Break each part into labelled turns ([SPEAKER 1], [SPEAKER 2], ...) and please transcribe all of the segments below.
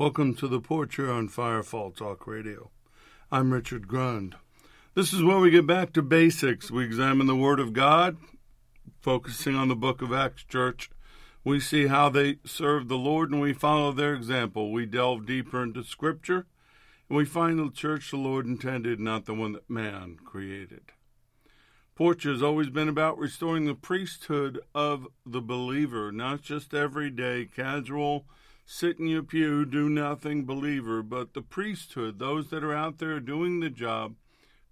[SPEAKER 1] Welcome to the porch here on Firefall Talk Radio. I'm Richard Grund. This is where we get back to basics. We examine the Word of God, focusing on the book of Acts Church. We see how they serve the Lord and we follow their example. We delve deeper into Scripture and we find the church the Lord intended, not the one that man created. Porch has always been about restoring the priesthood of the believer, not just everyday, casual, sit in your pew, do nothing believer, but the priesthood, those that are out there doing the job,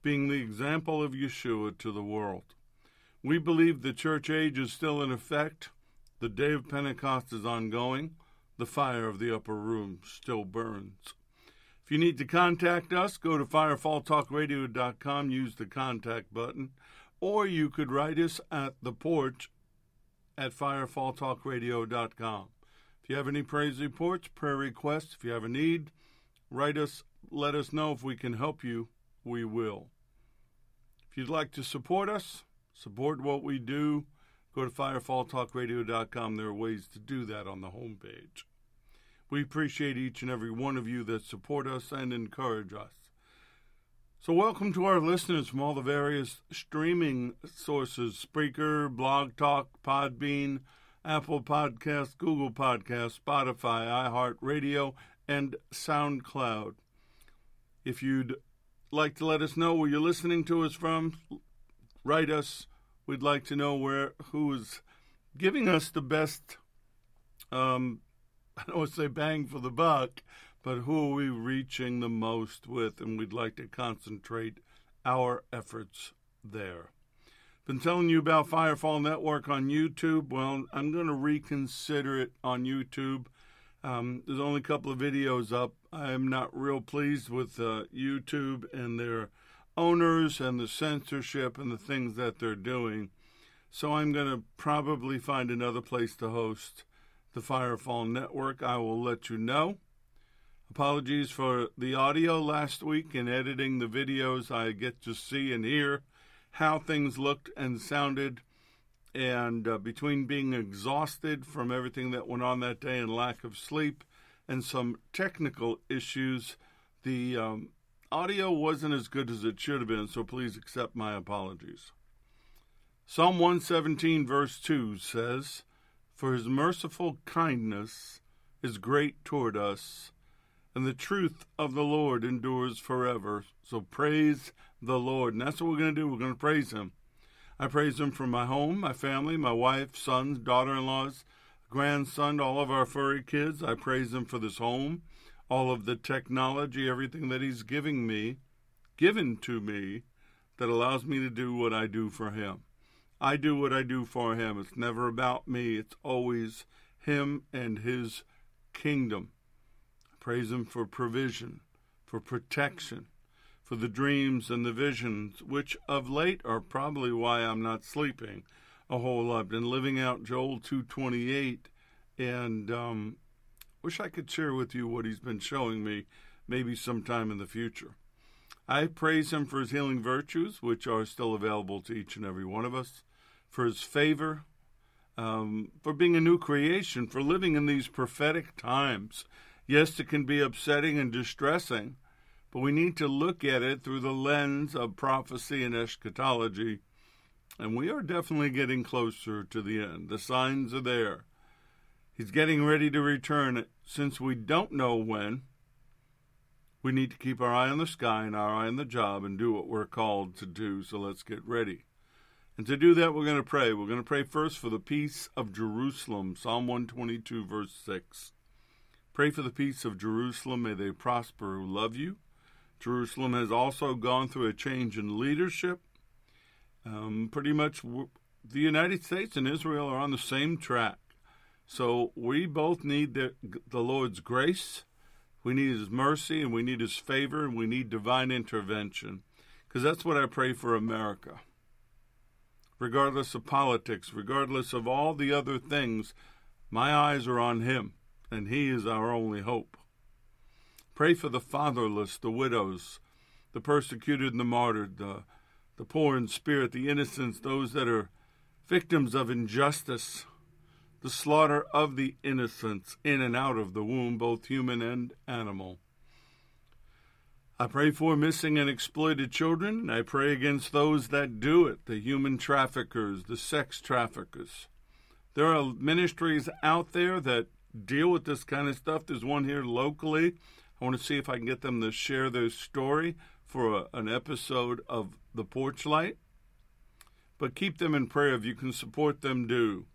[SPEAKER 1] being the example of Yeshua to the world. We believe the church age is still in effect. The day of Pentecost is ongoing. The fire of the upper room still burns. If you need to contact us, go to firefalltalkradio.com, use the contact button, or you could write us at the porch at firefalltalkradio.com. If you have any praise reports, prayer requests, if you have a need, write us, let us know if we can help you. We will. If you'd like to support us, support what we do, go to firefalltalkradio.com. There are ways to do that on the homepage. We appreciate each and every one of you that support us and encourage us. So, welcome to our listeners from all the various streaming sources Spreaker, Blog Talk, Podbean, Apple Podcasts, Google Podcasts, Spotify, iHeartRadio, and SoundCloud. If you'd like to let us know where you're listening to us from, write us. We'd like to know where who is giving us the best. Um, I don't want to say bang for the buck, but who are we reaching the most with? And we'd like to concentrate our efforts there. Been telling you about Firefall Network on YouTube. Well, I'm going to reconsider it on YouTube. Um, there's only a couple of videos up. I'm not real pleased with uh, YouTube and their owners and the censorship and the things that they're doing. So I'm going to probably find another place to host the Firefall Network. I will let you know. Apologies for the audio last week in editing the videos. I get to see and hear how things looked and sounded. And uh, between being exhausted from everything that went on that day and lack of sleep and some technical issues, the um, audio wasn't as good as it should have been, so please accept my apologies. Psalm 117, verse 2 says, For his merciful kindness is great toward us, and the truth of the Lord endures forever. So praise the Lord. And that's what we're going to do. We're going to praise Him. I praise Him for my home, my family, my wife, sons, daughter in laws, grandson, all of our furry kids. I praise Him for this home, all of the technology, everything that He's giving me, given to me, that allows me to do what I do for Him. I do what I do for Him. It's never about me, it's always Him and His kingdom. I praise Him for provision, for protection for the dreams and the visions, which of late are probably why I'm not sleeping a whole lot. Been living out Joel 228, and um, wish I could share with you what he's been showing me maybe sometime in the future. I praise him for his healing virtues, which are still available to each and every one of us, for his favor, um, for being a new creation, for living in these prophetic times. Yes, it can be upsetting and distressing but we need to look at it through the lens of prophecy and eschatology. And we are definitely getting closer to the end. The signs are there. He's getting ready to return. Since we don't know when, we need to keep our eye on the sky and our eye on the job and do what we're called to do. So let's get ready. And to do that, we're going to pray. We're going to pray first for the peace of Jerusalem, Psalm 122, verse 6. Pray for the peace of Jerusalem. May they prosper who love you Jerusalem has also gone through a change in leadership. Um, pretty much the United States and Israel are on the same track. So we both need the, the Lord's grace, we need His mercy, and we need His favor, and we need divine intervention. Because that's what I pray for America. Regardless of politics, regardless of all the other things, my eyes are on Him, and He is our only hope. Pray for the fatherless, the widows, the persecuted and the martyred, the, the poor in spirit, the innocents, those that are victims of injustice. the slaughter of the innocents in and out of the womb, both human and animal. I pray for missing and exploited children, and I pray against those that do it, the human traffickers, the sex traffickers. There are ministries out there that deal with this kind of stuff. There's one here locally. I want to see if I can get them to share their story for a, an episode of The Porch Light. But keep them in prayer. If you can support them, do.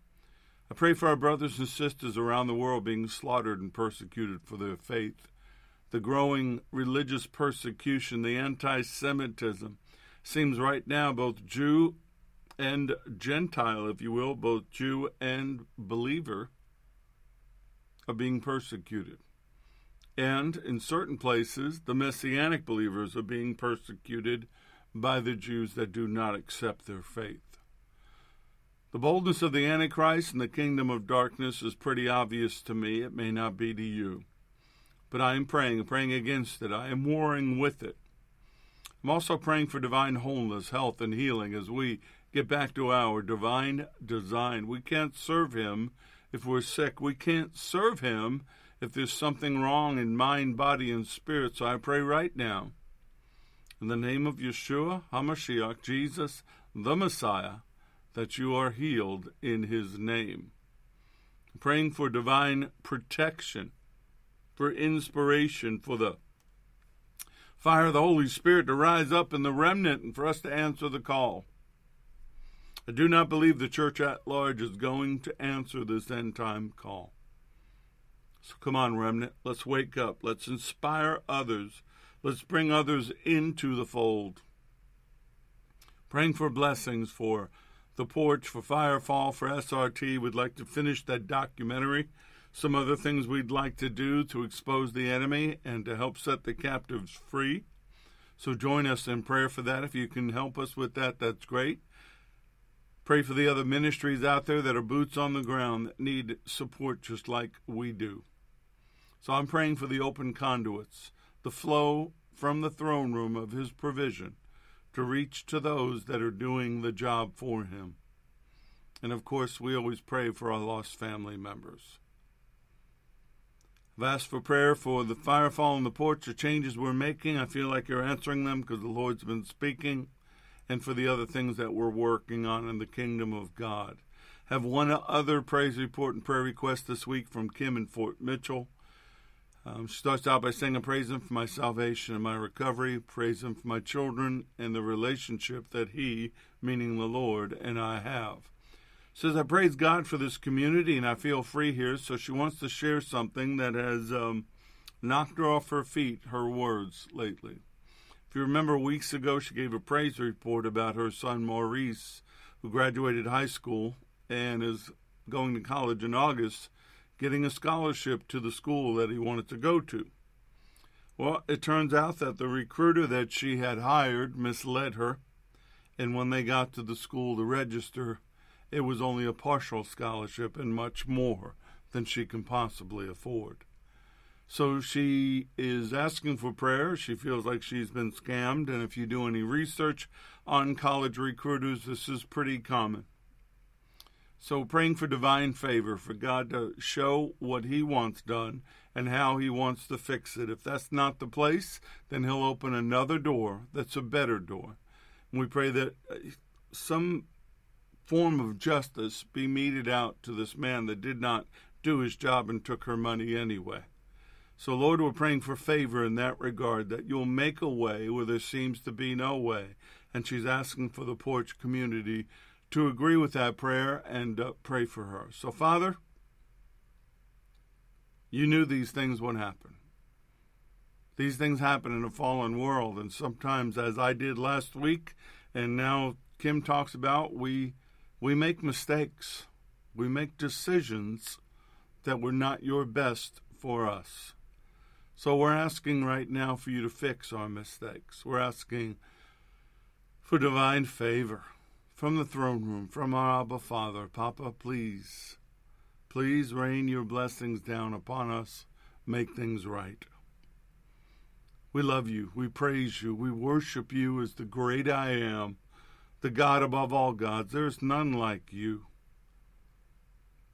[SPEAKER 1] I pray for our brothers and sisters around the world being slaughtered and persecuted for their faith the growing religious persecution, the anti Semitism, seems right now both Jew and Gentile, if you will, both Jew and believer, are being persecuted. And in certain places, the Messianic believers are being persecuted by the Jews that do not accept their faith. The boldness of the Antichrist and the kingdom of darkness is pretty obvious to me. It may not be to you but I am praying, praying against it. I am warring with it. I'm also praying for divine wholeness, health, and healing as we get back to our divine design. We can't serve Him if we're sick. We can't serve Him if there's something wrong in mind, body, and spirit. So I pray right now, in the name of Yeshua HaMashiach, Jesus, the Messiah, that you are healed in His name. Praying for divine protection for inspiration, for the fire of the Holy Spirit to rise up in the remnant and for us to answer the call. I do not believe the church at large is going to answer this end time call. So come on, remnant, let's wake up. Let's inspire others. Let's bring others into the fold. Praying for blessings for the porch, for Firefall, for SRT. We'd like to finish that documentary some other things we'd like to do to expose the enemy and to help set the captives free. So join us in prayer for that. If you can help us with that, that's great. Pray for the other ministries out there that are boots on the ground that need support just like we do. So I'm praying for the open conduits, the flow from the throne room of His provision to reach to those that are doing the job for Him. And of course, we always pray for our lost family members. I've asked for prayer for the firefall on the porch, the changes we're making. I feel like you're answering them because the Lord's been speaking, and for the other things that we're working on in the kingdom of God. Have one other praise report and prayer request this week from Kim in Fort Mitchell. Um, she starts out by saying, I praise Him for my salvation and my recovery, praise Him for my children and the relationship that He, meaning the Lord, and I have says, I praise God for this community and I feel free here. So she wants to share something that has um, knocked her off her feet, her words lately. If you remember weeks ago, she gave a praise report about her son Maurice, who graduated high school and is going to college in August, getting a scholarship to the school that he wanted to go to. Well, it turns out that the recruiter that she had hired misled her, and when they got to the school to register, it was only a partial scholarship and much more than she can possibly afford. So she is asking for prayer. She feels like she's been scammed. And if you do any research on college recruiters, this is pretty common. So praying for divine favor, for God to show what He wants done and how He wants to fix it. If that's not the place, then He'll open another door that's a better door. And we pray that uh, some form of justice be meted out to this man that did not do his job and took her money anyway. So, Lord, we're praying for favor in that regard, that you'll make a way where there seems to be no way. And she's asking for the porch community to agree with that prayer and uh, pray for her. So, Father, you knew these things would happen. These things happen in a fallen world, and sometimes, as I did last week, and now Kim talks about, we we make mistakes. We make decisions that were not your best for us. So we're asking right now for you to fix our mistakes. We're asking for divine favor from the throne room, from our Abba Father. Papa, please, please rain your blessings down upon us. Make things right. We love you. We praise you. We worship you as the great I am the God above all gods. There is none like you.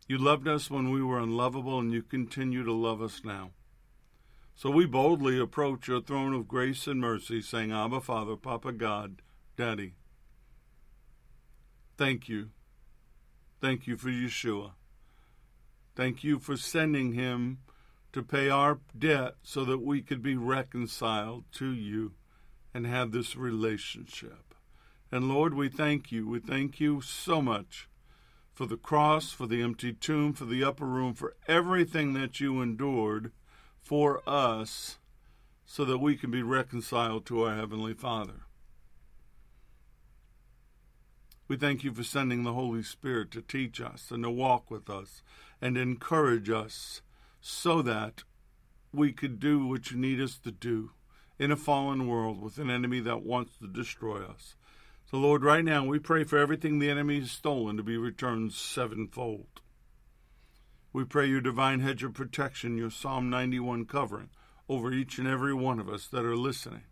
[SPEAKER 1] You loved us when we were unlovable, and you continue to love us now. So we boldly approach your throne of grace and mercy, saying, Abba, Father, Papa God, Daddy. Thank you. Thank you for Yeshua. Thank you for sending him to pay our debt so that we could be reconciled to you and have this relationship. And Lord, we thank you. We thank you so much for the cross, for the empty tomb, for the upper room, for everything that you endured for us so that we can be reconciled to our Heavenly Father. We thank you for sending the Holy Spirit to teach us and to walk with us and encourage us so that we could do what you need us to do in a fallen world with an enemy that wants to destroy us. So, Lord, right now we pray for everything the enemy has stolen to be returned sevenfold. We pray your divine hedge of protection, your Psalm 91 covering over each and every one of us that are listening.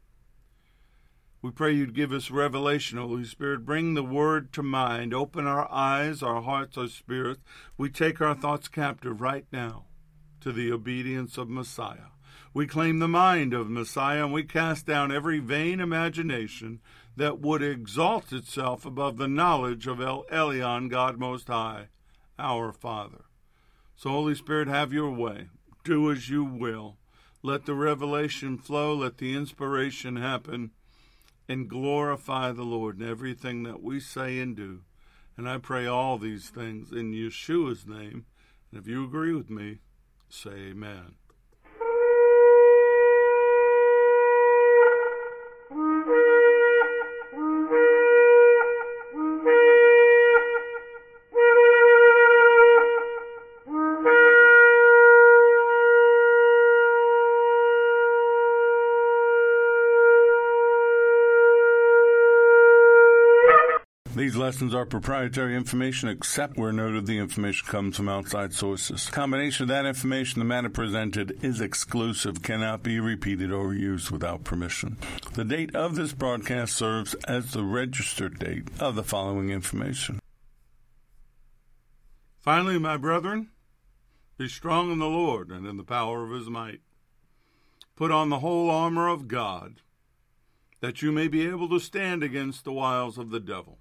[SPEAKER 1] We pray you'd give us revelation, Holy Spirit. Bring the word to mind. Open our eyes, our hearts, our spirits. We take our thoughts captive right now to the obedience of Messiah. We claim the mind of Messiah and we cast down every vain imagination that would exalt itself above the knowledge of El Elyon, God Most High, our Father. So, Holy Spirit, have your way. Do as you will. Let the revelation flow. Let the inspiration happen and glorify the Lord in everything that we say and do. And I pray all these things in Yeshua's name. And if you agree with me, say amen. Lessons are proprietary information except where noted the information comes from outside sources. Combination of that information, the matter presented is exclusive, cannot be repeated or used without permission. The date of this broadcast serves as the registered date of the following information. Finally, my brethren, be strong in the Lord and in the power of his might. Put on the whole armor of God, that you may be able to stand against the wiles of the devil.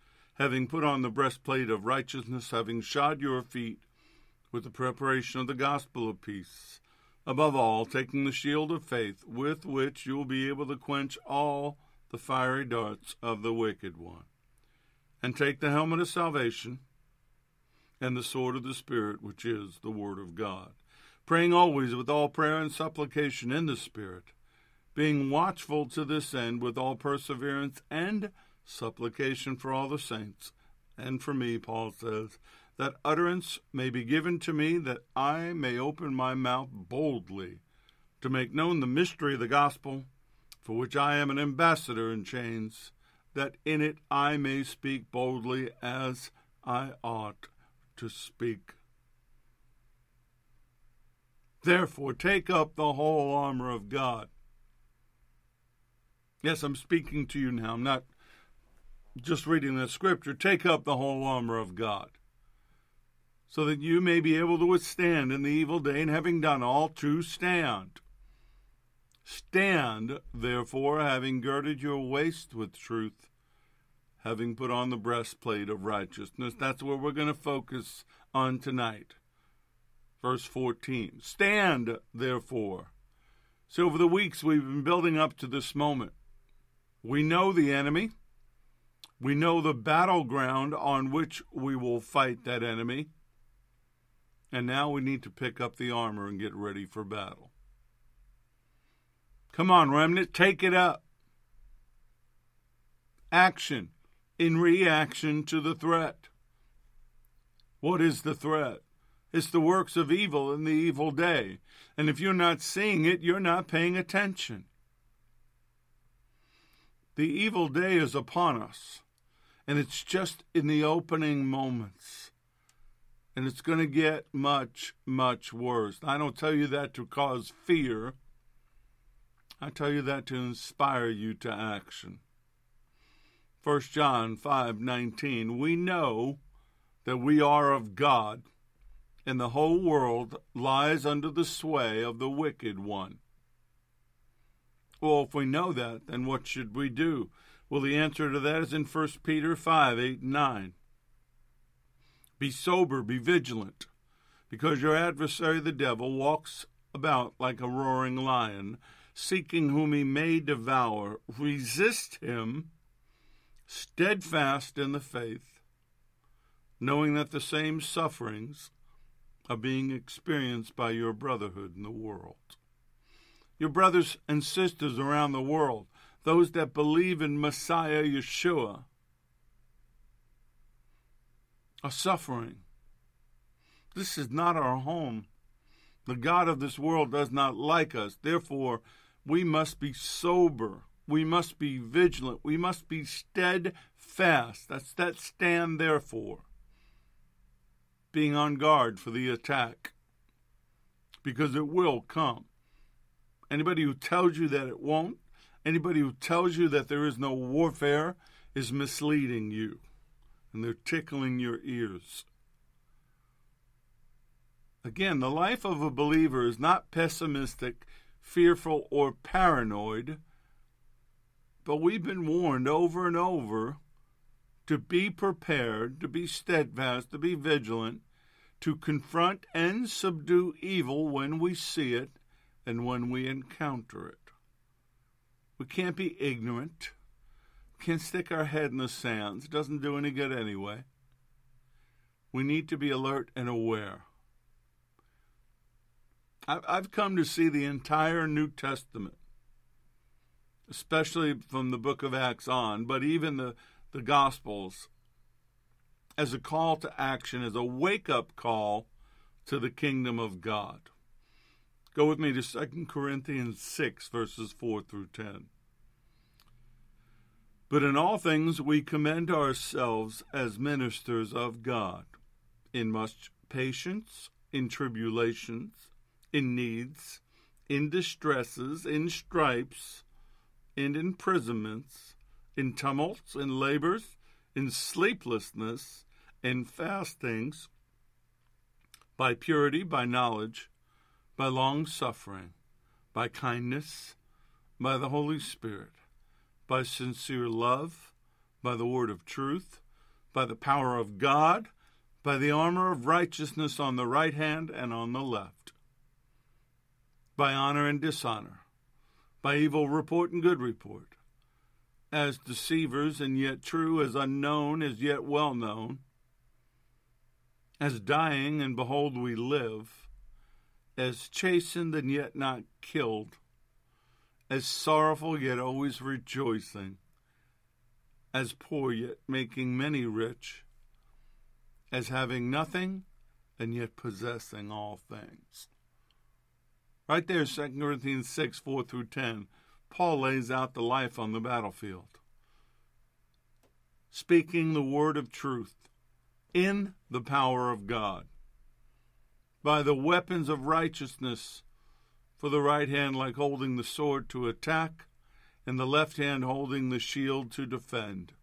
[SPEAKER 1] having put on the breastplate of righteousness, having shod your feet with the preparation of the gospel of peace. Above all, taking the shield of faith, with which you will be able to quench all the fiery darts of the wicked one. And take the helmet of salvation and the sword of the Spirit, which is the Word of God, praying always with all prayer and supplication in the Spirit, being watchful to this end with all perseverance and supplication for all the saints, and for me, Paul says, that utterance may be given to me that I may open my mouth boldly to make known the mystery of the gospel, for which I am an ambassador in chains, that in it I may speak boldly as I ought to speak. Therefore, take up the whole armor of God. Yes, I'm speaking to you now. I'm not just reading the scripture, take up the whole armor of God, so that you may be able to withstand in the evil day, and having done all, to stand. Stand, therefore, having girded your waist with truth, having put on the breastplate of righteousness. That's where we're going to focus on tonight. Verse 14 Stand, therefore. So, over the weeks, we've been building up to this moment. We know the enemy. We know the battleground on which we will fight that enemy. And now we need to pick up the armor and get ready for battle. Come on, remnant, take it up. Action in reaction to the threat. What is the threat? It's the works of evil in the evil day. And if you're not seeing it, you're not paying attention. The evil day is upon us, and it's just in the opening moments. And it's going to get much, much worse. I don't tell you that to cause fear. I tell you that to inspire you to action. 1 John 5:19 We know that we are of God and the whole world lies under the sway of the wicked one. Well, if we know that, then what should we do? Well, the answer to that is in 1 Peter 5 8 and 9. Be sober, be vigilant, because your adversary the devil walks about like a roaring lion, seeking whom he may devour. Resist him, steadfast in the faith, knowing that the same sufferings are being experienced by your brotherhood in the world. Your brothers and sisters around the world, those that believe in Messiah Yeshua, are suffering. This is not our home. The God of this world does not like us. Therefore, we must be sober. We must be vigilant. We must be steadfast. That's that stand therefore being on guard for the attack because it will come. Anybody who tells you that it won't, anybody who tells you that there is no warfare, is misleading you and they're tickling your ears. Again, the life of a believer is not pessimistic, fearful, or paranoid, but we've been warned over and over to be prepared, to be steadfast, to be vigilant, to confront and subdue evil when we see it and when we encounter it. We can't be ignorant. Can't stick our head in the sands. It doesn't do any good anyway. We need to be alert and aware. I've come to see the entire New Testament, especially from the book of Acts on, but even the the Gospels as a call to action, as a wake up call to the kingdom of God. Go with me to 2 Corinthians 6, verses 4 through 10. But in all things we commend ourselves as ministers of God, in much patience, in tribulations, in needs, in distresses, in stripes, in imprisonments in tumults, in labors, in sleeplessness, in fastings, by purity, by knowledge, by long suffering, by kindness, by the Holy Spirit, by sincere love, by the word of truth, by the power of God, by the armor of righteousness on the right hand and on the left, by honor and dishonor, by evil report and good report as deceivers and yet true, as unknown as yet well known, as dying and behold we live, as chastened and yet not killed, as sorrowful yet always rejoicing, as poor yet making many rich, as having nothing and yet possessing all things. Right there, 2 Corinthians 6 4 through 10 Paul lays out the life on the battlefield. Speaking the word of truth in the power of God, by the weapons of righteousness, for the right hand like holding the sword to attack, and the left hand holding the shield to defend.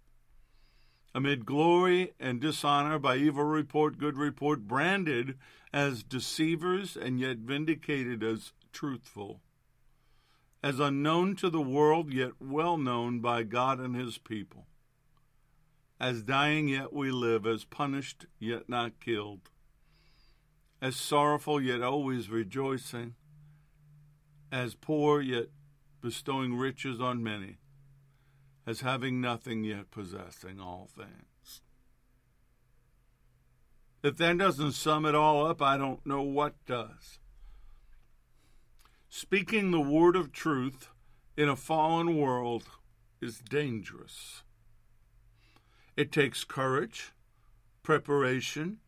[SPEAKER 1] Amid glory and dishonor, by evil report, good report, branded as deceivers and yet vindicated as truthful as unknown to the world, yet well known by God and his people. As dying, yet we live, as punished, yet not killed, as sorrowful, yet always rejoicing, as poor, yet bestowing riches on many, as having nothing, yet possessing all things. If that doesn't sum it all up, I don't know what does. Speaking the word of truth in a fallen world is dangerous. It takes courage, preparation,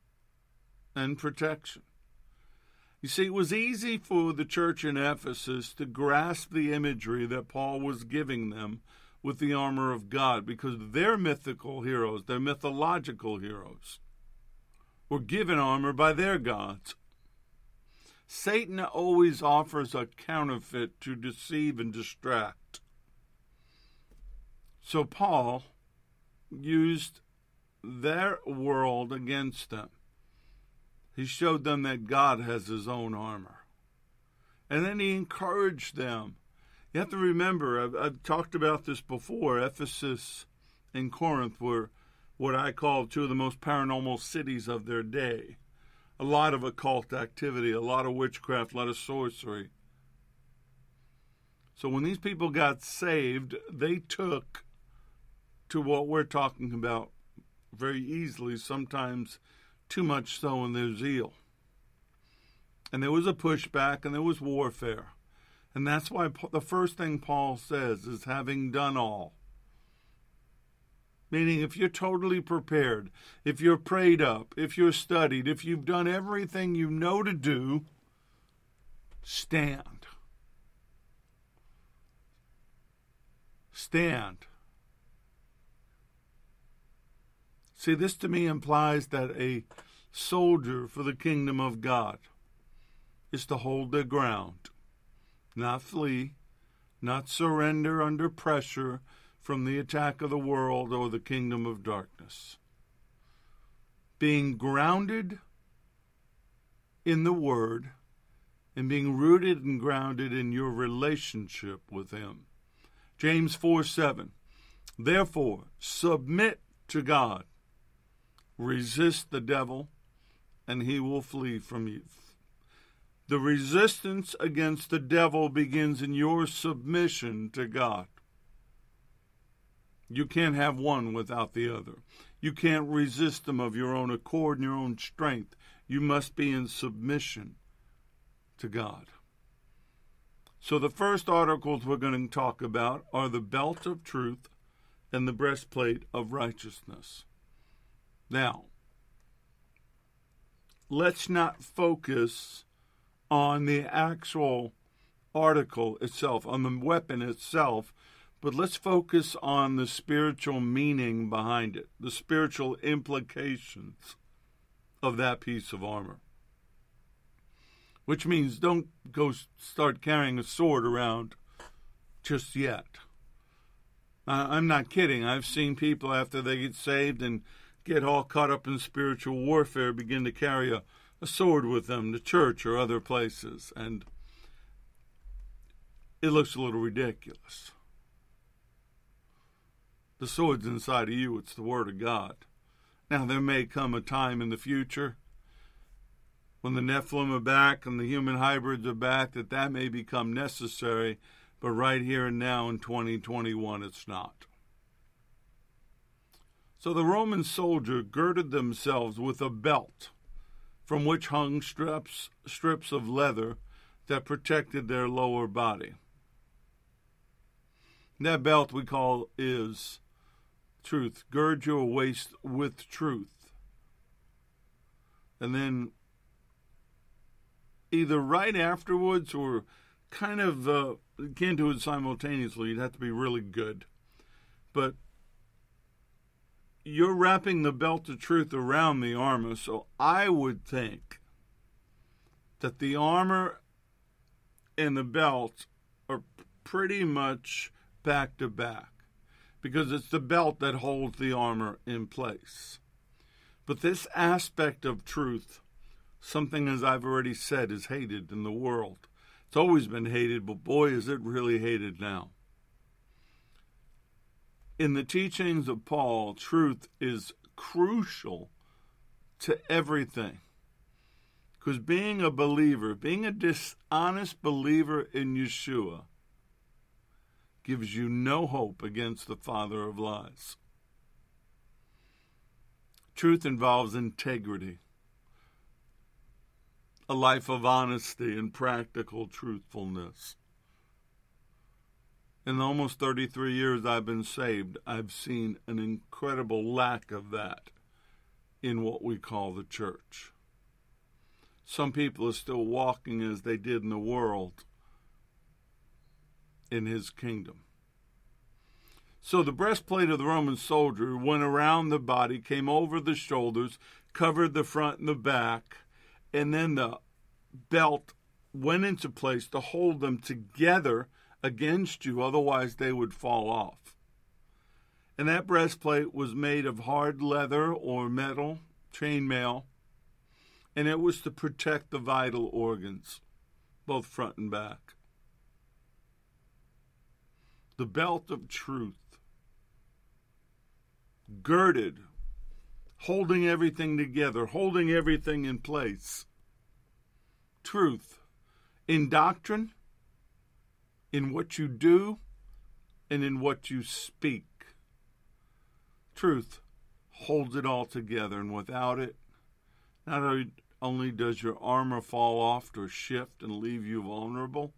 [SPEAKER 1] and protection. You see, it was easy for the church in Ephesus to grasp the imagery that Paul was giving them with the armor of God because their mythical heroes, their mythological heroes, were given armor by their gods. Satan always offers a counterfeit to deceive and distract. So Paul used their world against them. He showed them that God has his own armor. And then he encouraged them. You have to remember, I've, I've talked about this before. Ephesus and Corinth were what I call two of the most paranormal cities of their day a lot of occult activity, a lot of witchcraft, a lot of sorcery. So when these people got saved, they took to what we're talking about very easily, sometimes too much so in their zeal. And there was a pushback and there was warfare. And that's why the first thing Paul says is having done all. Meaning, if you're totally prepared, if you're prayed up, if you're studied, if you've done everything you know to do, stand. Stand. See, this to me implies that a soldier for the kingdom of God is to hold their ground, not flee, not surrender under pressure from the attack of the world or the kingdom of darkness. Being grounded in the Word and being rooted and grounded in your relationship with Him. James 4 7. Therefore, submit to God, resist the devil, and he will flee from you. The resistance against the devil begins in your submission to God. You can't have one without the other. You can't resist them of your own accord and your own strength. You must be in submission to God. So, the first articles we're going to talk about are the belt of truth and the breastplate of righteousness. Now, let's not focus on the actual article itself, on the weapon itself, but let's focus on the spiritual meaning behind it, the spiritual implications of that piece of armor. Which means don't go start carrying a sword around just yet. I'm not kidding. I've seen people after they get saved and get all caught up in spiritual warfare begin to carry a, a sword with them to church or other places. And it looks a little ridiculous. The sword's inside of you, it's the Word of God. Now, there may come a time in the future when the Nephilim are back and the human hybrids are back that that may become necessary, but right here and now in 2021, it's not. So the Roman soldier girded themselves with a belt from which hung strips, strips of leather that protected their lower body. That belt we call is truth. Gird your waist with truth. And then either right afterwards or kind of uh, can't do it simultaneously. You'd have to be really good. But you're wrapping the belt of truth around the armor, so I would think that the armor and the belt are pretty much back to back because it's the belt that holds the armor in place. But this aspect of truth, something as I've already said, is hated in the world. It's always been hated, but boy, is it really hated now. In the teachings of Paul, truth is crucial to everything. Because being a believer, being a dishonest believer in Yeshua, gives you no hope against the father of lies. Truth involves integrity, a life of honesty and practical truthfulness. In the almost 33 years I've been saved, I've seen an incredible lack of that in what we call the church. some people are still walking as they did in the world in his kingdom. So the breastplate of the Roman soldier went around the body, came over the shoulders, covered the front and the back, and then the belt went into place to hold them together against you, otherwise, they would fall off. And that breastplate was made of hard leather or metal, chainmail, and it was to protect the vital organs, both front and back. The belt of truth, girded, holding everything together, holding everything in place. Truth in doctrine, in what you do, and in what you speak. Truth holds it all together, and without it, not only does your armor fall off or shift and leave you vulnerable,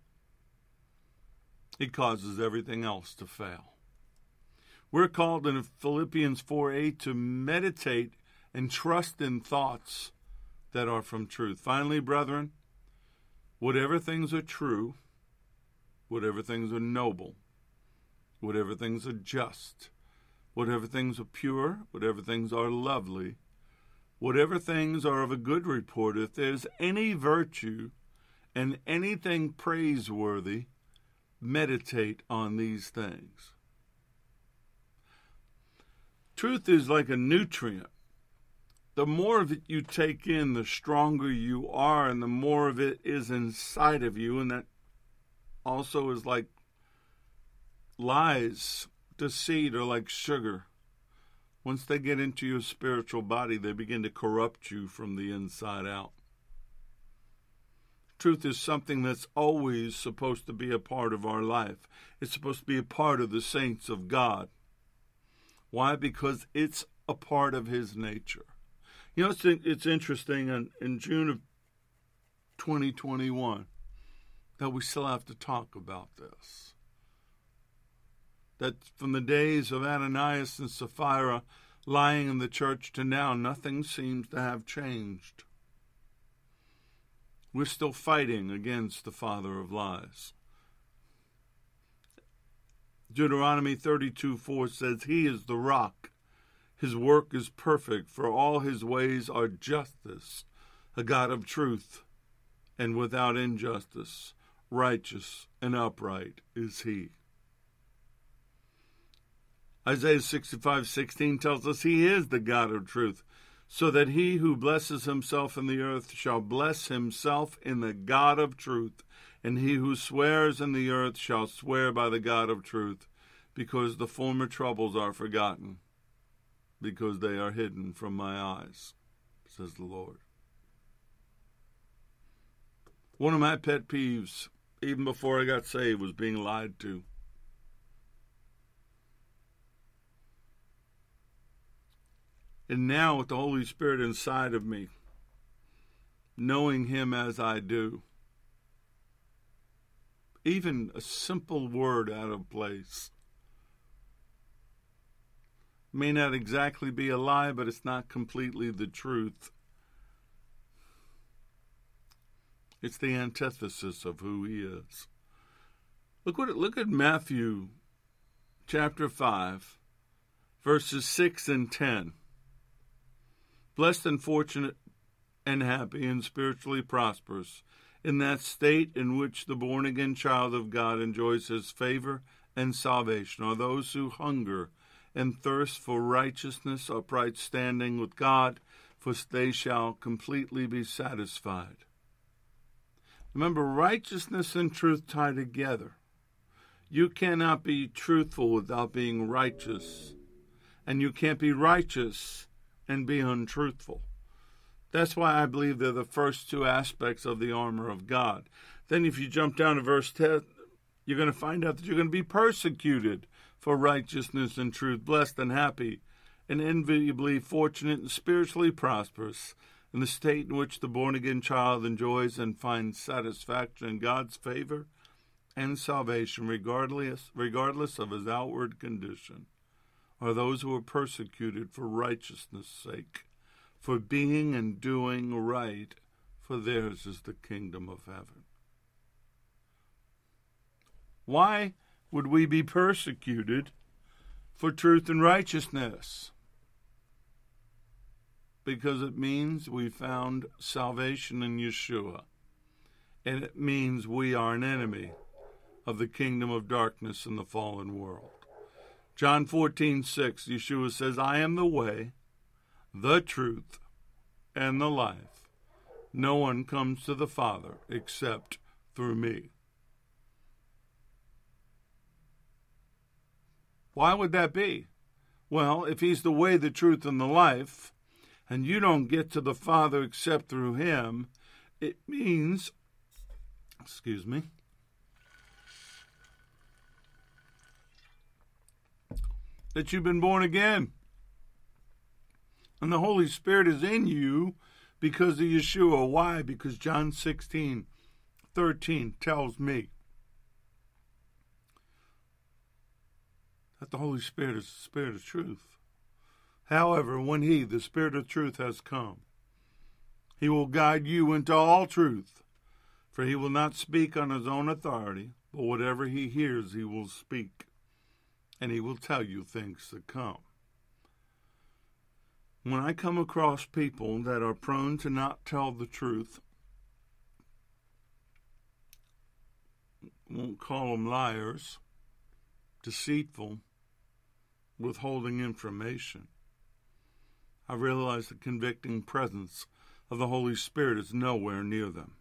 [SPEAKER 1] it causes everything else to fail. We're called in Philippians 4 8 to meditate and trust in thoughts that are from truth. Finally, brethren, whatever things are true, whatever things are noble, whatever things are just, whatever things are pure, whatever things are lovely, whatever things are of a good report, if there's any virtue and anything praiseworthy, meditate on these things. Truth is like a nutrient. The more of it you take in, the stronger you are, and the more of it is inside of you. And that also is like lies, deceit, or like sugar. Once they get into your spiritual body, they begin to corrupt you from the inside out. Truth is something that's always supposed to be a part of our life. It's supposed to be a part of the saints of God. Why? Because it's a part of His nature. You know, it's, it's interesting. In, in June of 2021, that we still have to talk about this that from the days of Ananias and Sapphira lying in the church to now, nothing seems to have changed. We're still fighting against the father of lies. Deuteronomy 32 4 says, He is the rock. His work is perfect, for all his ways are justice, a God of truth, and without injustice, righteous and upright is he. Isaiah 65 16 tells us he is the God of truth, so that he who blesses himself in the earth shall bless himself in the God of truth, and he who swears in the earth shall swear by the God of truth, because the former troubles are forgotten, because they are hidden from my eyes, says the Lord. One of my pet peeves, even before I got saved, was being lied to. And now, with the Holy Spirit inside of me, knowing Him as I do, even a simple word out of place may not exactly be a lie, but it's not completely the truth. It's the antithesis of who he is. Look what look at Matthew chapter 5 verses 6 and 10. Blessed and fortunate and happy and spiritually prosperous in that state in which the born again child of God enjoys his favor and salvation are those who hunger and thirst for righteousness, upright standing with God, for they shall completely be satisfied. Remember, righteousness and truth tie together. You cannot be truthful without being righteous, and you can't be righteous and be untruthful. That's why I believe they're the first two aspects of the armor of God. Then, if you jump down to verse 10, you're going to find out that you're going to be persecuted for righteousness and truth, blessed and happy, and enviably fortunate and spiritually prosperous in the state in which the born again child enjoys and finds satisfaction in God's favor and salvation, regardless, regardless of his outward condition are those who are persecuted for righteousness' sake, for being and doing right for theirs is the kingdom of heaven. Why would we be persecuted for truth and righteousness? Because it means we found salvation in Yeshua, and it means we are an enemy of the kingdom of darkness in the fallen world. John 14, 6, Yeshua says, I am the way, the truth, and the life. No one comes to the Father except through me. Why would that be? Well, if he's the way, the truth, and the life, and you don't get to the Father except through him, it means, excuse me, that you've been born again. And the Holy Spirit is in you because of Yeshua. Why? Because John 16, 13 tells me that the Holy Spirit is the Spirit of truth. However, when He, the Spirit of truth, has come, He will guide you into all truth, for He will not speak on His own authority, but whatever He hears, He will speak, and He will tell you things to come. When I come across people that are prone to not tell the truth, won't call them liars, deceitful, withholding information, I realize the convicting presence of the Holy Spirit is nowhere near them.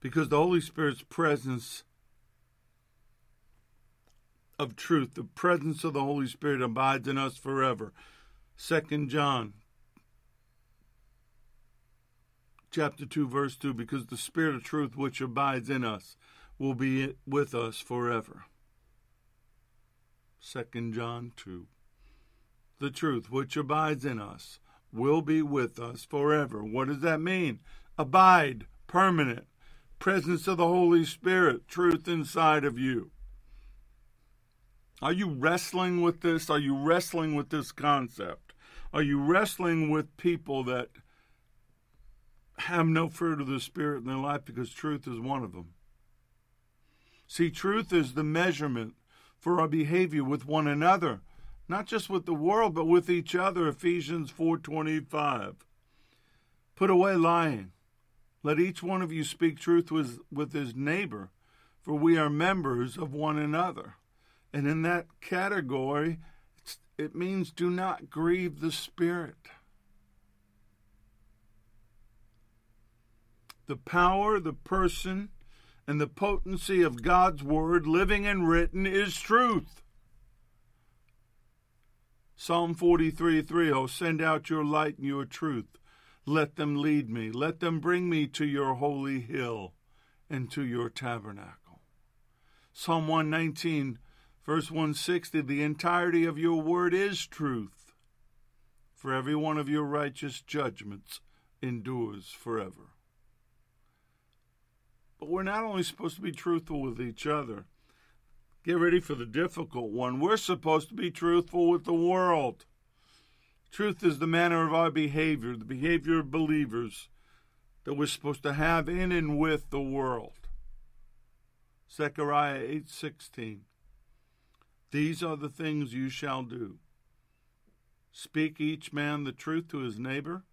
[SPEAKER 1] Because the Holy Spirit's presence of truth, the presence of the Holy Spirit abides in us forever. Second John chapter 2 verse 2 because the spirit of truth which abides in us will be with us forever. Second John 2 The truth which abides in us will be with us forever. What does that mean? Abide, permanent, presence of the Holy Spirit, truth inside of you. Are you wrestling with this? Are you wrestling with this concept? Are you wrestling with people that have no fruit of the Spirit in their life because truth is one of them? See, truth is the measurement for our behavior with one another, not just with the world, but with each other. Ephesians 4:25. Put away lying. Let each one of you speak truth with, with his neighbor, for we are members of one another. And in that category, it means do not grieve the Spirit. The power, the person, and the potency of God's Word, living and written, is truth. Psalm 43 3 Oh, send out your light and your truth. Let them lead me. Let them bring me to your holy hill and to your tabernacle. Psalm 119 Verse 160 The entirety of your word is truth, for every one of your righteous judgments endures forever. But we're not only supposed to be truthful with each other, get ready for the difficult one. We're supposed to be truthful with the world. Truth is the manner of our behavior, the behavior of believers that we're supposed to have in and with the world. Zechariah 8:16 these are the things you shall do. Speak each man the truth to his neighbor.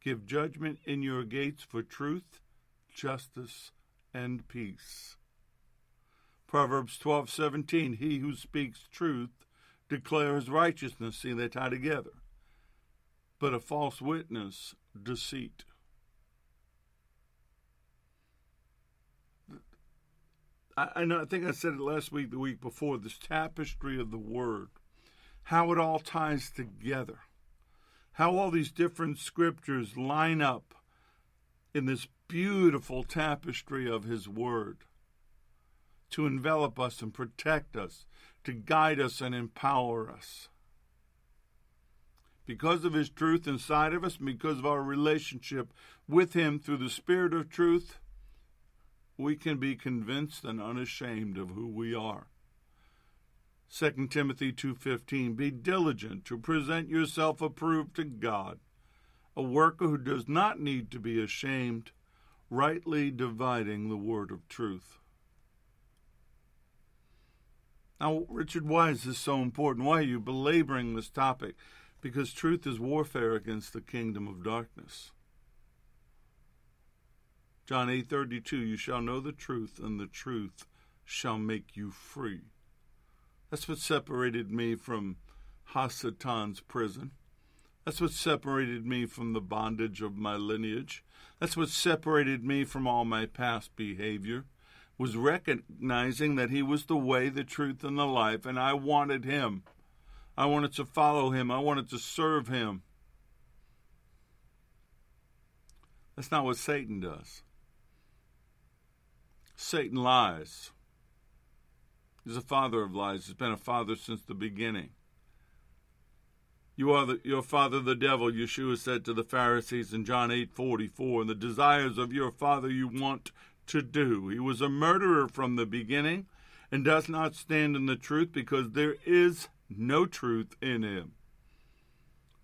[SPEAKER 1] Give judgment in your gates for truth, justice, and peace. Proverbs 12:17 He who speaks truth declares righteousness. See, they tie together. But a false witness, deceit. I, I know. I think I said it last week, the week before. This tapestry of the Word, how it all ties together, how all these different scriptures line up in this beautiful tapestry of His Word to envelop us and protect us, to guide us and empower us. Because of His truth inside of us, and because of our relationship with Him through the Spirit of truth, we can be convinced and unashamed of who we are. 2 Timothy 2:15 Be diligent to present yourself approved to God, a worker who does not need to be ashamed, rightly dividing the word of truth. Now, Richard, why is this so important? Why are you belaboring this topic? Because truth is warfare against the kingdom of darkness. John 8:32 You shall know the truth and the truth shall make you free. That's what separated me from Hasatan's prison. That's what separated me from the bondage of my lineage. That's what separated me from all my past behavior. Was recognizing that he was the way, the truth, and the life, and I wanted him. I wanted to follow him. I wanted to serve him. That's not what Satan does. Satan lies. He's a father of lies. He's been a father since the beginning. You are the, your father the devil, Yeshua said to the Pharisees in John 8:44, and the desires of your father you want to do. He was a murderer from the beginning and does not stand in the truth because there is no truth in him.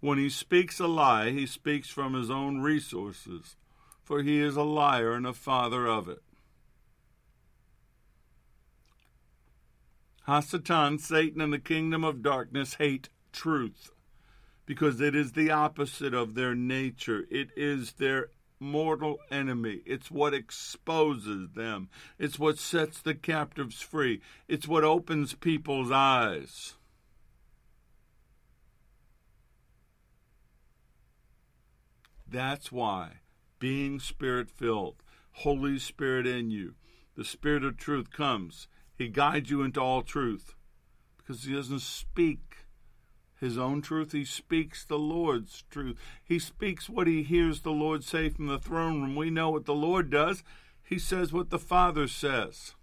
[SPEAKER 1] When he speaks a lie, he speaks from his own resources, for he is a liar and a father of it. Hasatan, Satan, and the kingdom of darkness hate truth because it is the opposite of their nature. It is their mortal enemy. It's what exposes them. It's what sets the captives free. It's what opens people's eyes. That's why being spirit filled, Holy Spirit in you, the Spirit of truth comes. He guides you into all truth because He doesn't speak his own truth. He speaks the Lord's truth. He speaks what he hears the Lord say from the throne room. We know what the Lord does. He says what the Father says.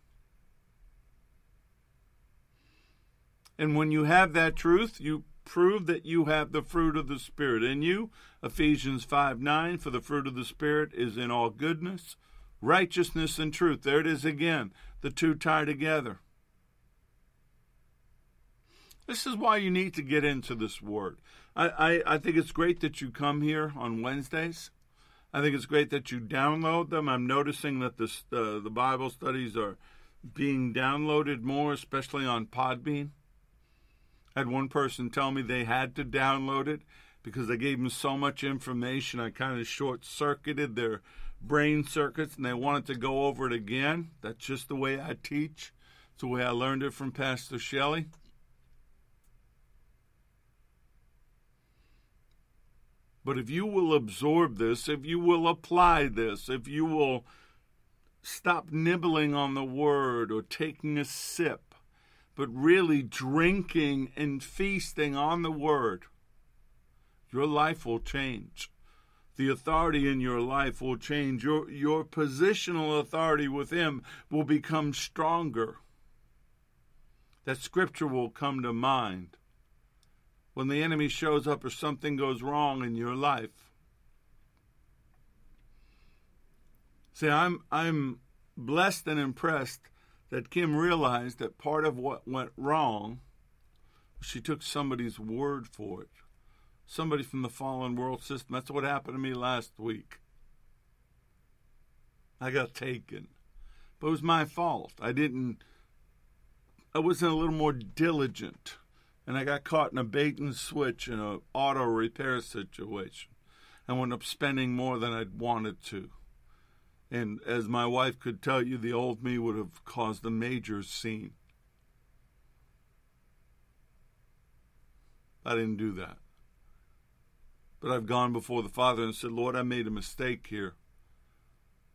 [SPEAKER 1] And when you have that truth, you prove that you have the fruit of the Spirit in you. Ephesians 5 9, for the fruit of the Spirit is in all goodness, righteousness, and truth. There it is again. The two tie together. This is why you need to get into this word. I, I, I, think it's great that you come here on Wednesdays. I think it's great that you download them. I'm noticing that this, uh, the Bible studies are being downloaded more, especially on Podbean. I had one person tell me they had to download it because I gave them so much information. I kind of short circuited their brain circuits and they wanted to go over it again. That's just the way I teach. It's the way I learned it from Pastor Shelley. But if you will absorb this, if you will apply this, if you will stop nibbling on the word or taking a sip, but really drinking and feasting on the word, your life will change. The authority in your life will change. Your, your positional authority with Him will become stronger. That scripture will come to mind when the enemy shows up or something goes wrong in your life. See, I'm I'm blessed and impressed that Kim realized that part of what went wrong, she took somebody's word for it. Somebody from the fallen world system. That's what happened to me last week. I got taken. But it was my fault. I didn't I wasn't a little more diligent and I got caught in a bait and switch in an auto repair situation. I wound up spending more than I'd wanted to. And as my wife could tell you, the old me would have caused a major scene. I didn't do that. But I've gone before the Father and said, Lord, I made a mistake here.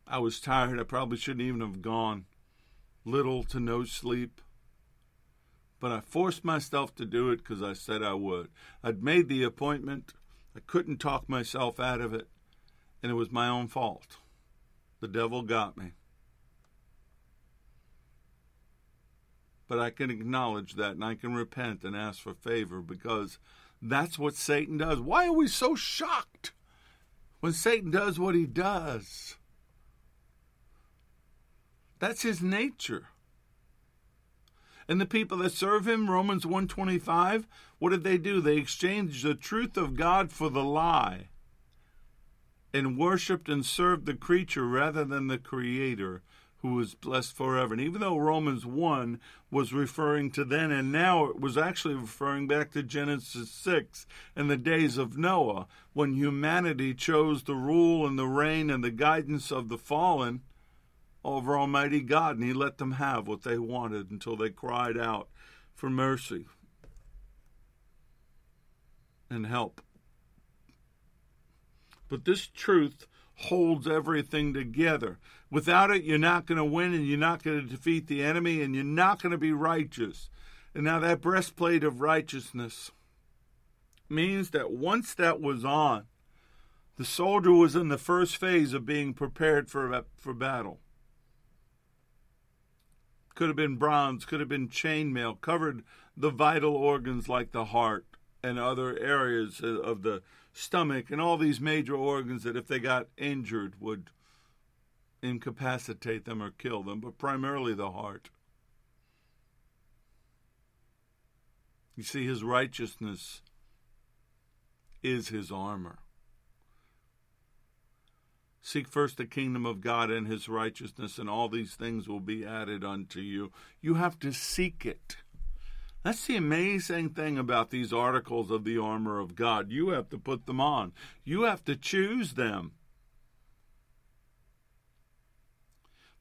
[SPEAKER 1] I was tired. I probably shouldn't even have gone. Little to no sleep but I forced myself to do it because I said I would. I'd made the appointment. I couldn't talk myself out of it, and it was my own fault. The devil got me. But I can acknowledge that and I can repent and ask for favor because that's what Satan does. Why are we so shocked when Satan does what he does? That's his nature. And the people that serve him, Romans 125, what did they do? They exchanged the truth of God for the lie. and worshiped and served the creature rather than the creator who is blessed forever. And even though Romans 1 was referring to then and now, it was actually referring back to Genesis 6 and the days of Noah, when humanity chose the rule and the reign and the guidance of the fallen over Almighty God, and He let them have what they wanted until they cried out for mercy and help. But this truth holds everything together. Without it, you're not going to win and you're not going to defeat the enemy and you're not going to be righteous. And now, that breastplate of righteousness means that once that was on, the soldier was in the first phase of being prepared for, for battle. Could have been bronze, could have been chainmail, covered the vital organs like the heart and other areas of the stomach and all these major organs that, if they got injured, would incapacitate them or kill them, but primarily the heart. You see, his righteousness is his armor. Seek first the kingdom of God and his righteousness, and all these things will be added unto you. You have to seek it. That's the amazing thing about these articles of the armor of God. You have to put them on. You have to choose them.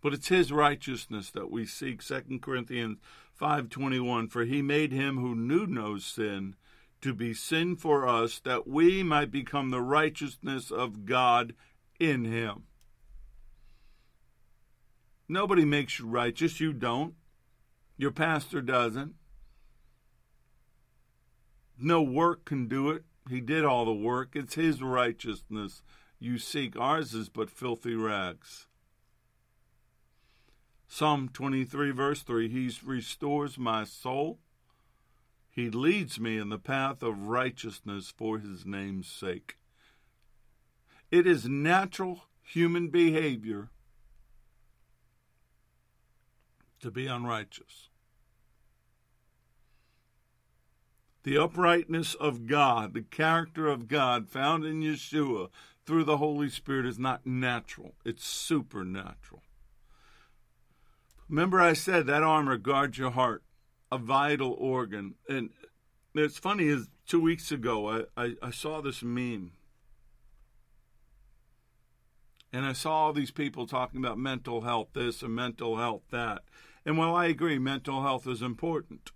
[SPEAKER 1] But it's his righteousness that we seek. 2 Corinthians 5:21 for he made him who knew no sin to be sin for us that we might become the righteousness of God in him. Nobody makes you righteous, you don't. Your pastor doesn't. No work can do it. He did all the work. It's His righteousness you seek. Ours is but filthy rags. Psalm 23, verse 3 He restores my soul. He leads me in the path of righteousness for His name's sake. It is natural human behavior to be unrighteous. the uprightness of God, the character of God found in Yeshua through the Holy Spirit is not natural, it's supernatural. Remember, I said that armor guards your heart, a vital organ. And it's funny, is two weeks ago, I, I, I saw this meme. And I saw all these people talking about mental health this and mental health that. And while I agree, mental health is important,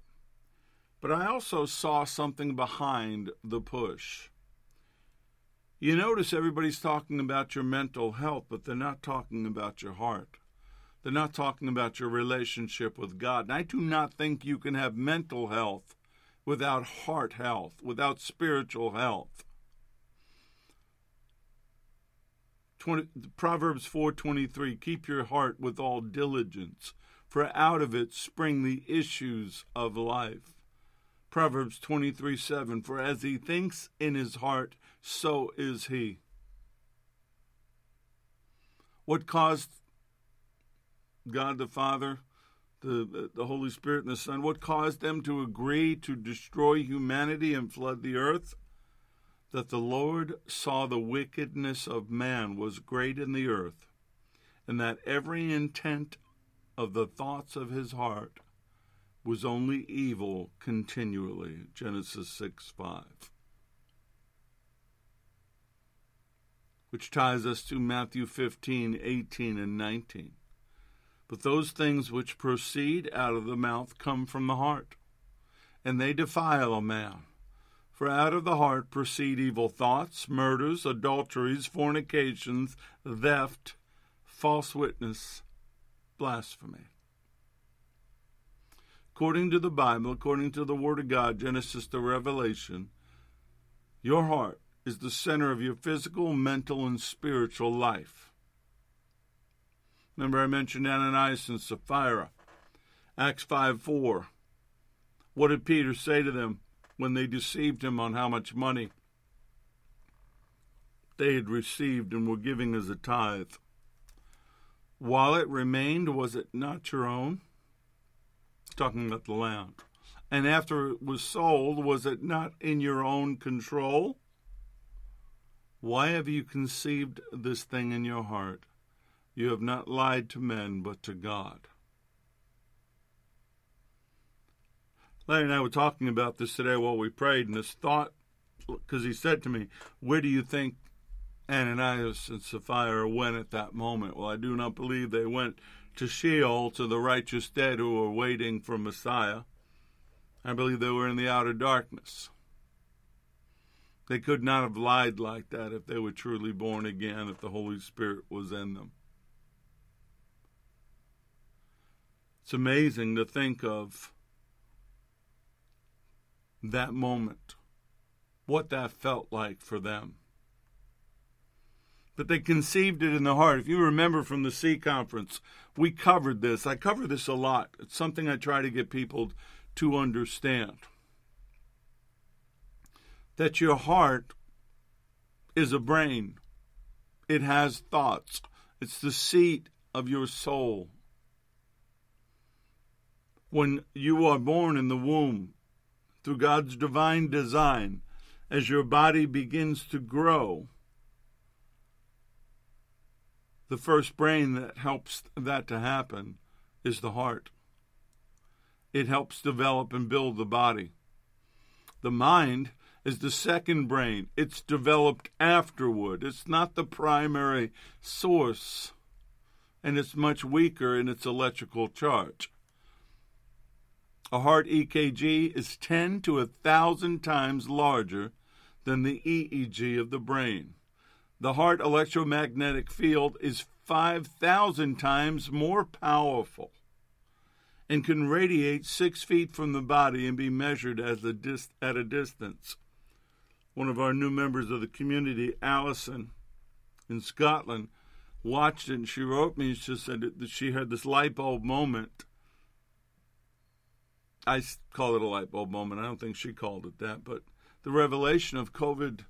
[SPEAKER 1] but I also saw something behind the push. You notice everybody's talking about your mental health, but they're not talking about your heart. They're not talking about your relationship with God. And I do not think you can have mental health without heart health, without spiritual health. 20, Proverbs 4:23 Keep your heart with all diligence, for out of it spring the issues of life. Proverbs 23 7 For as he thinks in his heart, so is he. What caused God the Father, the, the Holy Spirit, and the Son, what caused them to agree to destroy humanity and flood the earth? That the Lord saw the wickedness of man was great in the earth, and that every intent of the thoughts of his heart was only evil continually. Genesis 6 5. Which ties us to Matthew 15, 18, and 19. But those things which proceed out of the mouth come from the heart, and they defile a man. For out of the heart proceed evil thoughts, murders, adulteries, fornications, theft, false witness, blasphemy according to the Bible, according to the Word of God, Genesis to Revelation, your heart is the center of your physical, mental, and spiritual life. Remember, I mentioned Ananias and Sapphira. Acts 5 4. What did Peter say to them when they deceived him on how much money they had received and were giving as a tithe? While it remained, was it not your own? talking about the land. And after it was sold, was it not in your own control? Why have you conceived this thing in your heart? You have not lied to men, but to God. Larry and I were talking about this today while we prayed, and this thought, because he said to me, Where do you think Ananias and Sapphira went at that moment? Well, I do not believe they went to Sheol, to the righteous dead who were waiting for Messiah. I believe they were in the outer darkness. They could not have lied like that if they were truly born again, if the Holy Spirit was in them. It's amazing to think of that moment, what that felt like for them. But they conceived it in the heart. If you remember from the C conference, we covered this. I cover this a lot. It's something I try to get people to understand. That your heart is a brain, it has thoughts, it's the seat of your soul. When you are born in the womb, through God's divine design, as your body begins to grow, the first brain that helps that to happen is the heart. It helps develop and build the body. The mind is the second brain. It's developed afterward. It's not the primary source, and it's much weaker in its electrical charge. A heart EKG is 10 to a 1,000 times larger than the EEG of the brain. The heart electromagnetic field is 5,000 times more powerful and can radiate six feet from the body and be measured as a dis- at a distance. One of our new members of the community, Allison, in Scotland, watched it and she wrote me. She said that she had this light bulb moment. I call it a light bulb moment. I don't think she called it that, but the revelation of COVID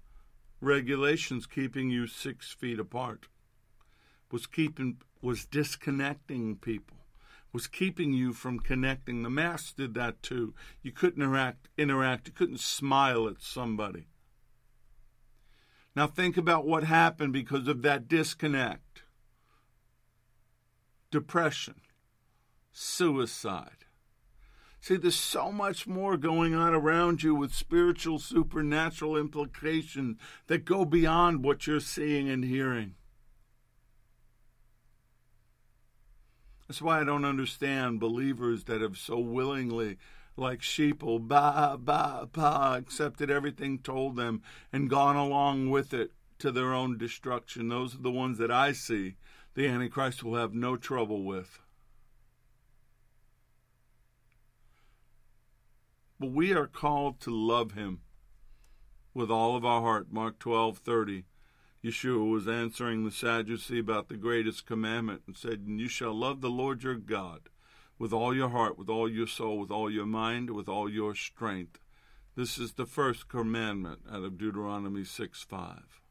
[SPEAKER 1] regulations keeping you six feet apart was keeping was disconnecting people was keeping you from connecting. The mask did that too. You couldn't interact, interact. You couldn't smile at somebody. Now think about what happened because of that disconnect. Depression, suicide. See, there's so much more going on around you with spiritual, supernatural implications that go beyond what you're seeing and hearing. That's why I don't understand believers that have so willingly, like sheeple, oh, ba, ba, ba, accepted everything told them and gone along with it to their own destruction. Those are the ones that I see the Antichrist will have no trouble with. But we are called to love him with all of our heart. Mark twelve thirty. Yeshua was answering the Sadducee about the greatest commandment and said, And you shall love the Lord your God with all your heart, with all your soul, with all your mind, with all your strength. This is the first commandment out of Deuteronomy 6 5.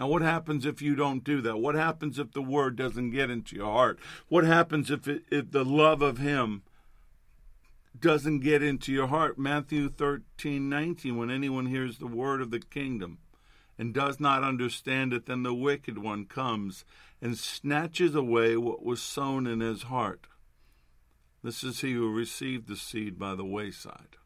[SPEAKER 1] Now, what happens if you don't do that? What happens if the word doesn't get into your heart? What happens if, it, if the love of Him doesn't get into your heart. Matthew 13, 19, when anyone hears the word of the kingdom and does not understand it, then the wicked one comes and snatches away what was sown in his heart. This is he who received the seed by the wayside.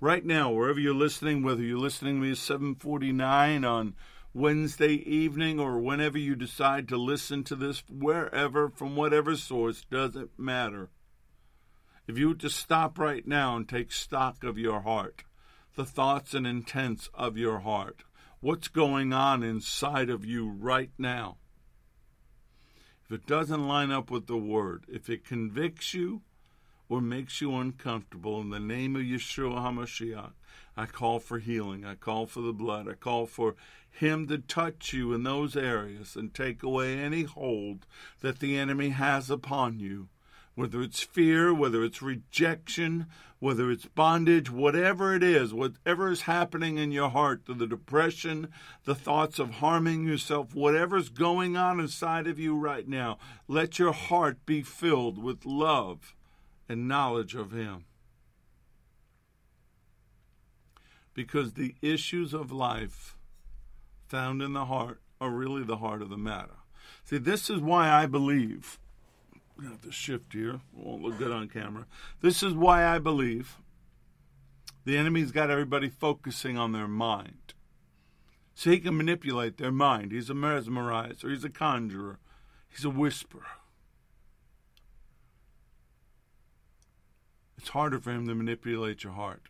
[SPEAKER 1] Right now, wherever you're listening, whether you're listening to me at 749 on Wednesday evening or whenever you decide to listen to this, wherever, from whatever source, doesn't matter. If you were to stop right now and take stock of your heart, the thoughts and intents of your heart, what's going on inside of you right now, if it doesn't line up with the Word, if it convicts you or makes you uncomfortable, in the name of Yeshua HaMashiach, I call for healing. I call for the blood. I call for Him to touch you in those areas and take away any hold that the enemy has upon you. Whether it's fear, whether it's rejection, whether it's bondage, whatever it is, whatever is happening in your heart, the depression, the thoughts of harming yourself, whatever's going on inside of you right now, let your heart be filled with love and knowledge of Him. because the issues of life found in the heart are really the heart of the matter. See, this is why I believe. I have to shift here. Won't look good on camera. This is why I believe the enemy's got everybody focusing on their mind. So he can manipulate their mind. He's a mesmerizer. He's a conjurer. He's a whisperer. It's harder for him to manipulate your heart.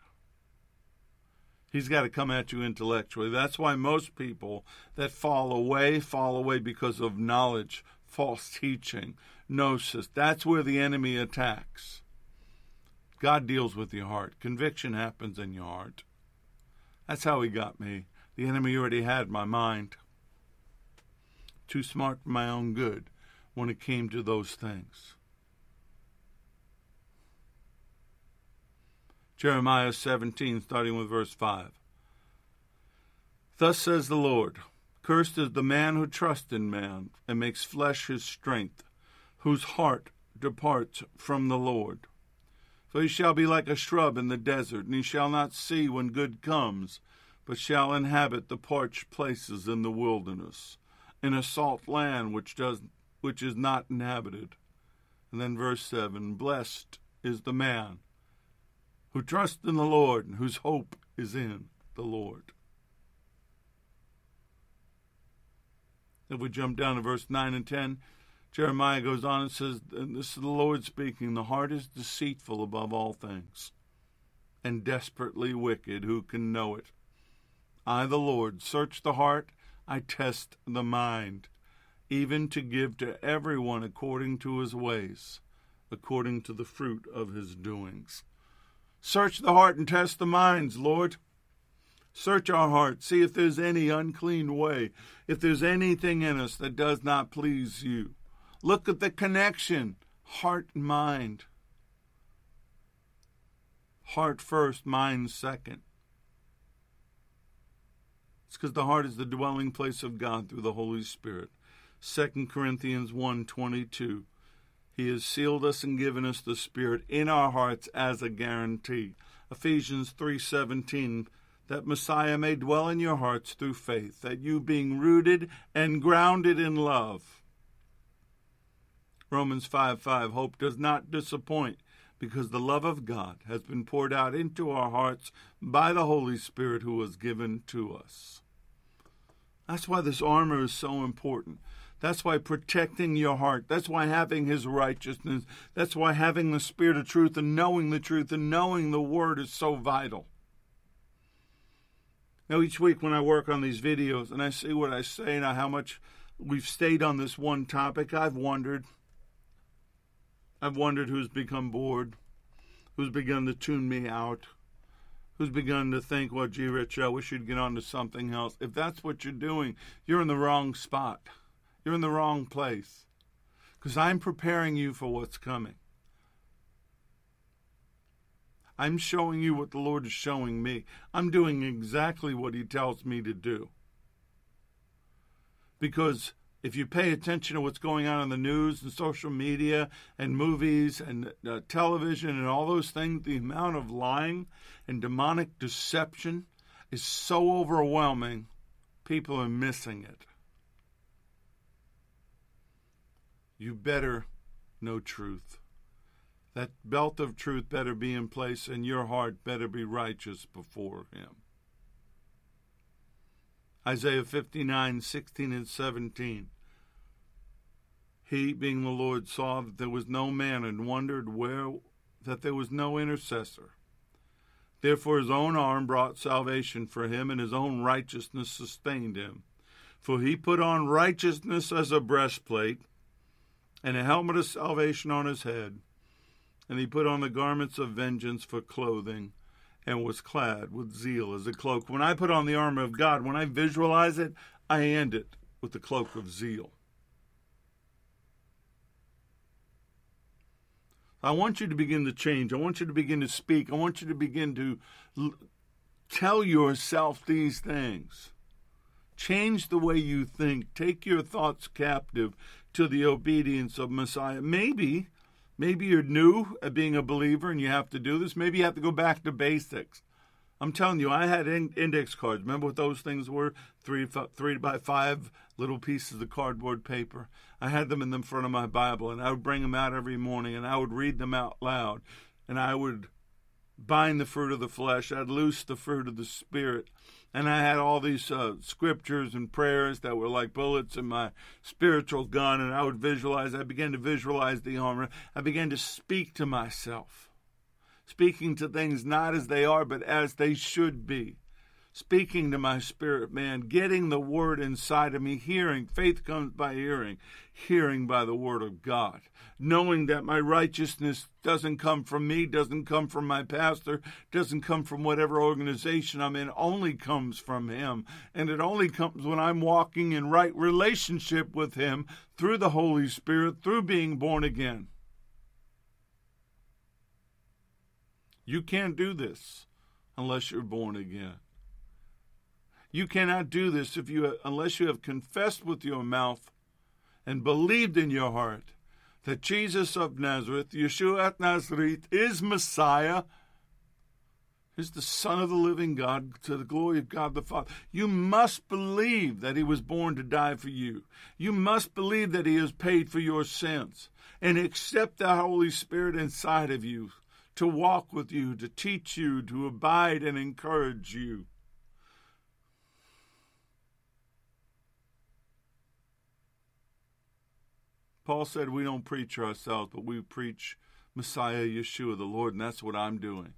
[SPEAKER 1] He's got to come at you intellectually. That's why most people that fall away fall away because of knowledge, false teaching, gnosis. That's where the enemy attacks. God deals with your heart. Conviction happens in your heart. That's how he got me. The enemy already had my mind. Too smart for my own good when it came to those things. Jeremiah 17, starting with verse 5. Thus says the Lord Cursed is the man who trusts in man and makes flesh his strength, whose heart departs from the Lord. For he shall be like a shrub in the desert, and he shall not see when good comes, but shall inhabit the parched places in the wilderness, in a salt land which does which is not inhabited. And then verse seven, blessed is the man who trust in the Lord and whose hope is in the Lord. If we jump down to verse 9 and 10, Jeremiah goes on and says, and This is the Lord speaking, the heart is deceitful above all things, and desperately wicked. Who can know it? I, the Lord, search the heart, I test the mind, even to give to everyone according to his ways, according to the fruit of his doings. Search the heart and test the minds, Lord. Search our hearts, see if there's any unclean way, if there's anything in us that does not please you. Look at the connection, heart and mind. Heart first, mind second. It's because the heart is the dwelling place of God through the Holy Spirit. 2 Corinthians 1:22. He has sealed us and given us the Spirit in our hearts as a guarantee. Ephesians 3:17 that Messiah may dwell in your hearts through faith, that you being rooted and grounded in love. Romans 5 5 Hope does not disappoint because the love of God has been poured out into our hearts by the Holy Spirit who was given to us. That's why this armor is so important. That's why protecting your heart, that's why having His righteousness, that's why having the Spirit of truth and knowing the truth and knowing the Word is so vital. Now, each week when I work on these videos and I see what I say and how much we've stayed on this one topic, I've wondered I've wondered who's become bored, who's begun to tune me out, who's begun to think, well, gee, Rich, I wish you'd get on to something else. If that's what you're doing, you're in the wrong spot. You're in the wrong place. Because I'm preparing you for what's coming. I'm showing you what the Lord is showing me. I'm doing exactly what He tells me to do. Because if you pay attention to what's going on in the news and social media and movies and uh, television and all those things, the amount of lying and demonic deception is so overwhelming, people are missing it. You better know truth. That belt of truth better be in place, and your heart better be righteous before Him. Isaiah 59, 16 and 17. He, being the Lord, saw that there was no man and wondered where that there was no intercessor. Therefore his own arm brought salvation for him, and his own righteousness sustained him. For he put on righteousness as a breastplate, and a helmet of salvation on his head, and he put on the garments of vengeance for clothing, and was clad with zeal as a cloak. When I put on the armor of God, when I visualize it, I end it with the cloak of zeal. I want you to begin to change. I want you to begin to speak. I want you to begin to l- tell yourself these things. Change the way you think. Take your thoughts captive to the obedience of Messiah. Maybe, maybe you're new at being a believer and you have to do this. Maybe you have to go back to basics. I'm telling you, I had in- index cards. Remember what those things were? Three, three by five little pieces of cardboard paper. I had them in the front of my Bible, and I would bring them out every morning, and I would read them out loud, and I would bind the fruit of the flesh. I'd loose the fruit of the spirit, and I had all these uh, scriptures and prayers that were like bullets in my spiritual gun, and I would visualize. I began to visualize the armor. I began to speak to myself speaking to things not as they are, but as they should be. Speaking to my spirit man, getting the word inside of me, hearing. Faith comes by hearing, hearing by the word of God. Knowing that my righteousness doesn't come from me, doesn't come from my pastor, doesn't come from whatever organization I'm in, only comes from him. And it only comes when I'm walking in right relationship with him through the Holy Spirit, through being born again. You can't do this unless you're born again. You cannot do this if you unless you have confessed with your mouth and believed in your heart that Jesus of Nazareth, Yeshua at Nazareth, is Messiah, is the Son of the living God to the glory of God the Father. You must believe that He was born to die for you. You must believe that He has paid for your sins and accept the Holy Spirit inside of you to walk with you, to teach you, to abide and encourage you. Paul said we don't preach ourselves, but we preach Messiah Yeshua, the Lord, and that's what I'm doing.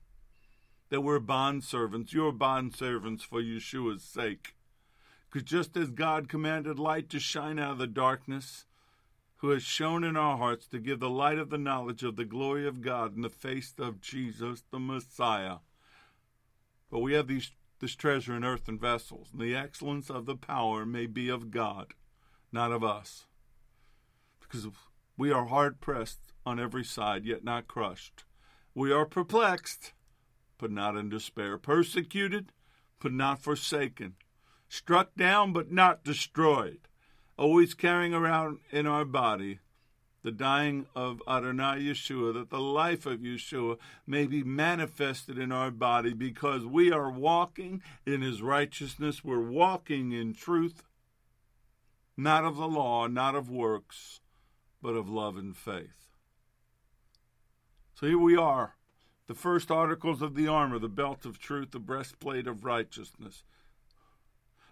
[SPEAKER 1] That we're bond servants. You're bond servants for Yeshua's sake. Because just as God commanded light to shine out of the darkness, who has shone in our hearts to give the light of the knowledge of the glory of God in the face of Jesus the Messiah. But we have these, this treasure in earthen vessels, and the excellence of the power may be of God, not of us. Because we are hard pressed on every side, yet not crushed. We are perplexed, but not in despair, persecuted, but not forsaken, struck down, but not destroyed always carrying around in our body the dying of Adonai Yeshua, that the life of Yeshua may be manifested in our body because we are walking in his righteousness. We're walking in truth, not of the law, not of works, but of love and faith. So here we are, the first articles of the armor, the belt of truth, the breastplate of righteousness.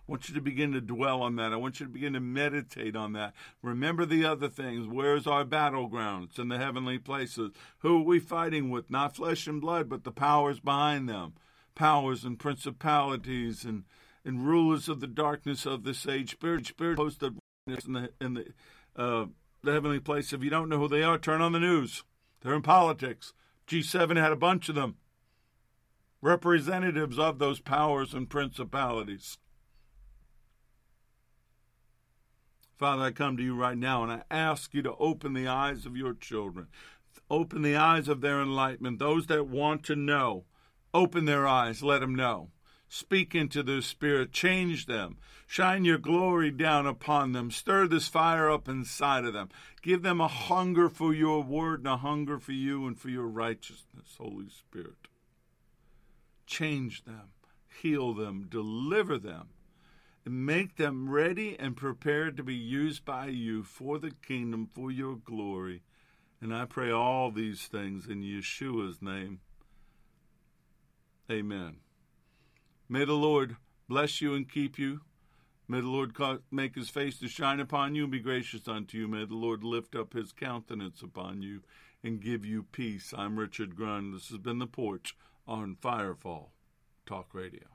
[SPEAKER 1] I want you to begin to dwell on that. I want you to begin to meditate on that. Remember the other things. Where's our battlegrounds in the heavenly places? Who are we fighting with? Not flesh and blood, but the powers behind them. Powers and principalities and, and rulers of the darkness of this age. Spirit, spirit host of in the in the uh, the heavenly place. If you don't know who they are, turn on the news. They're in politics. G7 had a bunch of them. Representatives of those powers and principalities. Father, I come to you right now and I ask you to open the eyes of your children, open the eyes of their enlightenment. Those that want to know, open their eyes, let them know. Speak into their spirit, change them, shine your glory down upon them, stir this fire up inside of them. Give them a hunger for your word and a hunger for you and for your righteousness, Holy Spirit. Change them, heal them, deliver them and make them ready and prepared to be used by you for the kingdom, for your glory. And I pray all these things in Yeshua's name. Amen. May the Lord bless you and keep you. May the Lord make his face to shine upon you and be gracious unto you. May the Lord lift up his countenance upon you and give you peace. I'm Richard Grund. This has been The Porch on Firefall Talk Radio.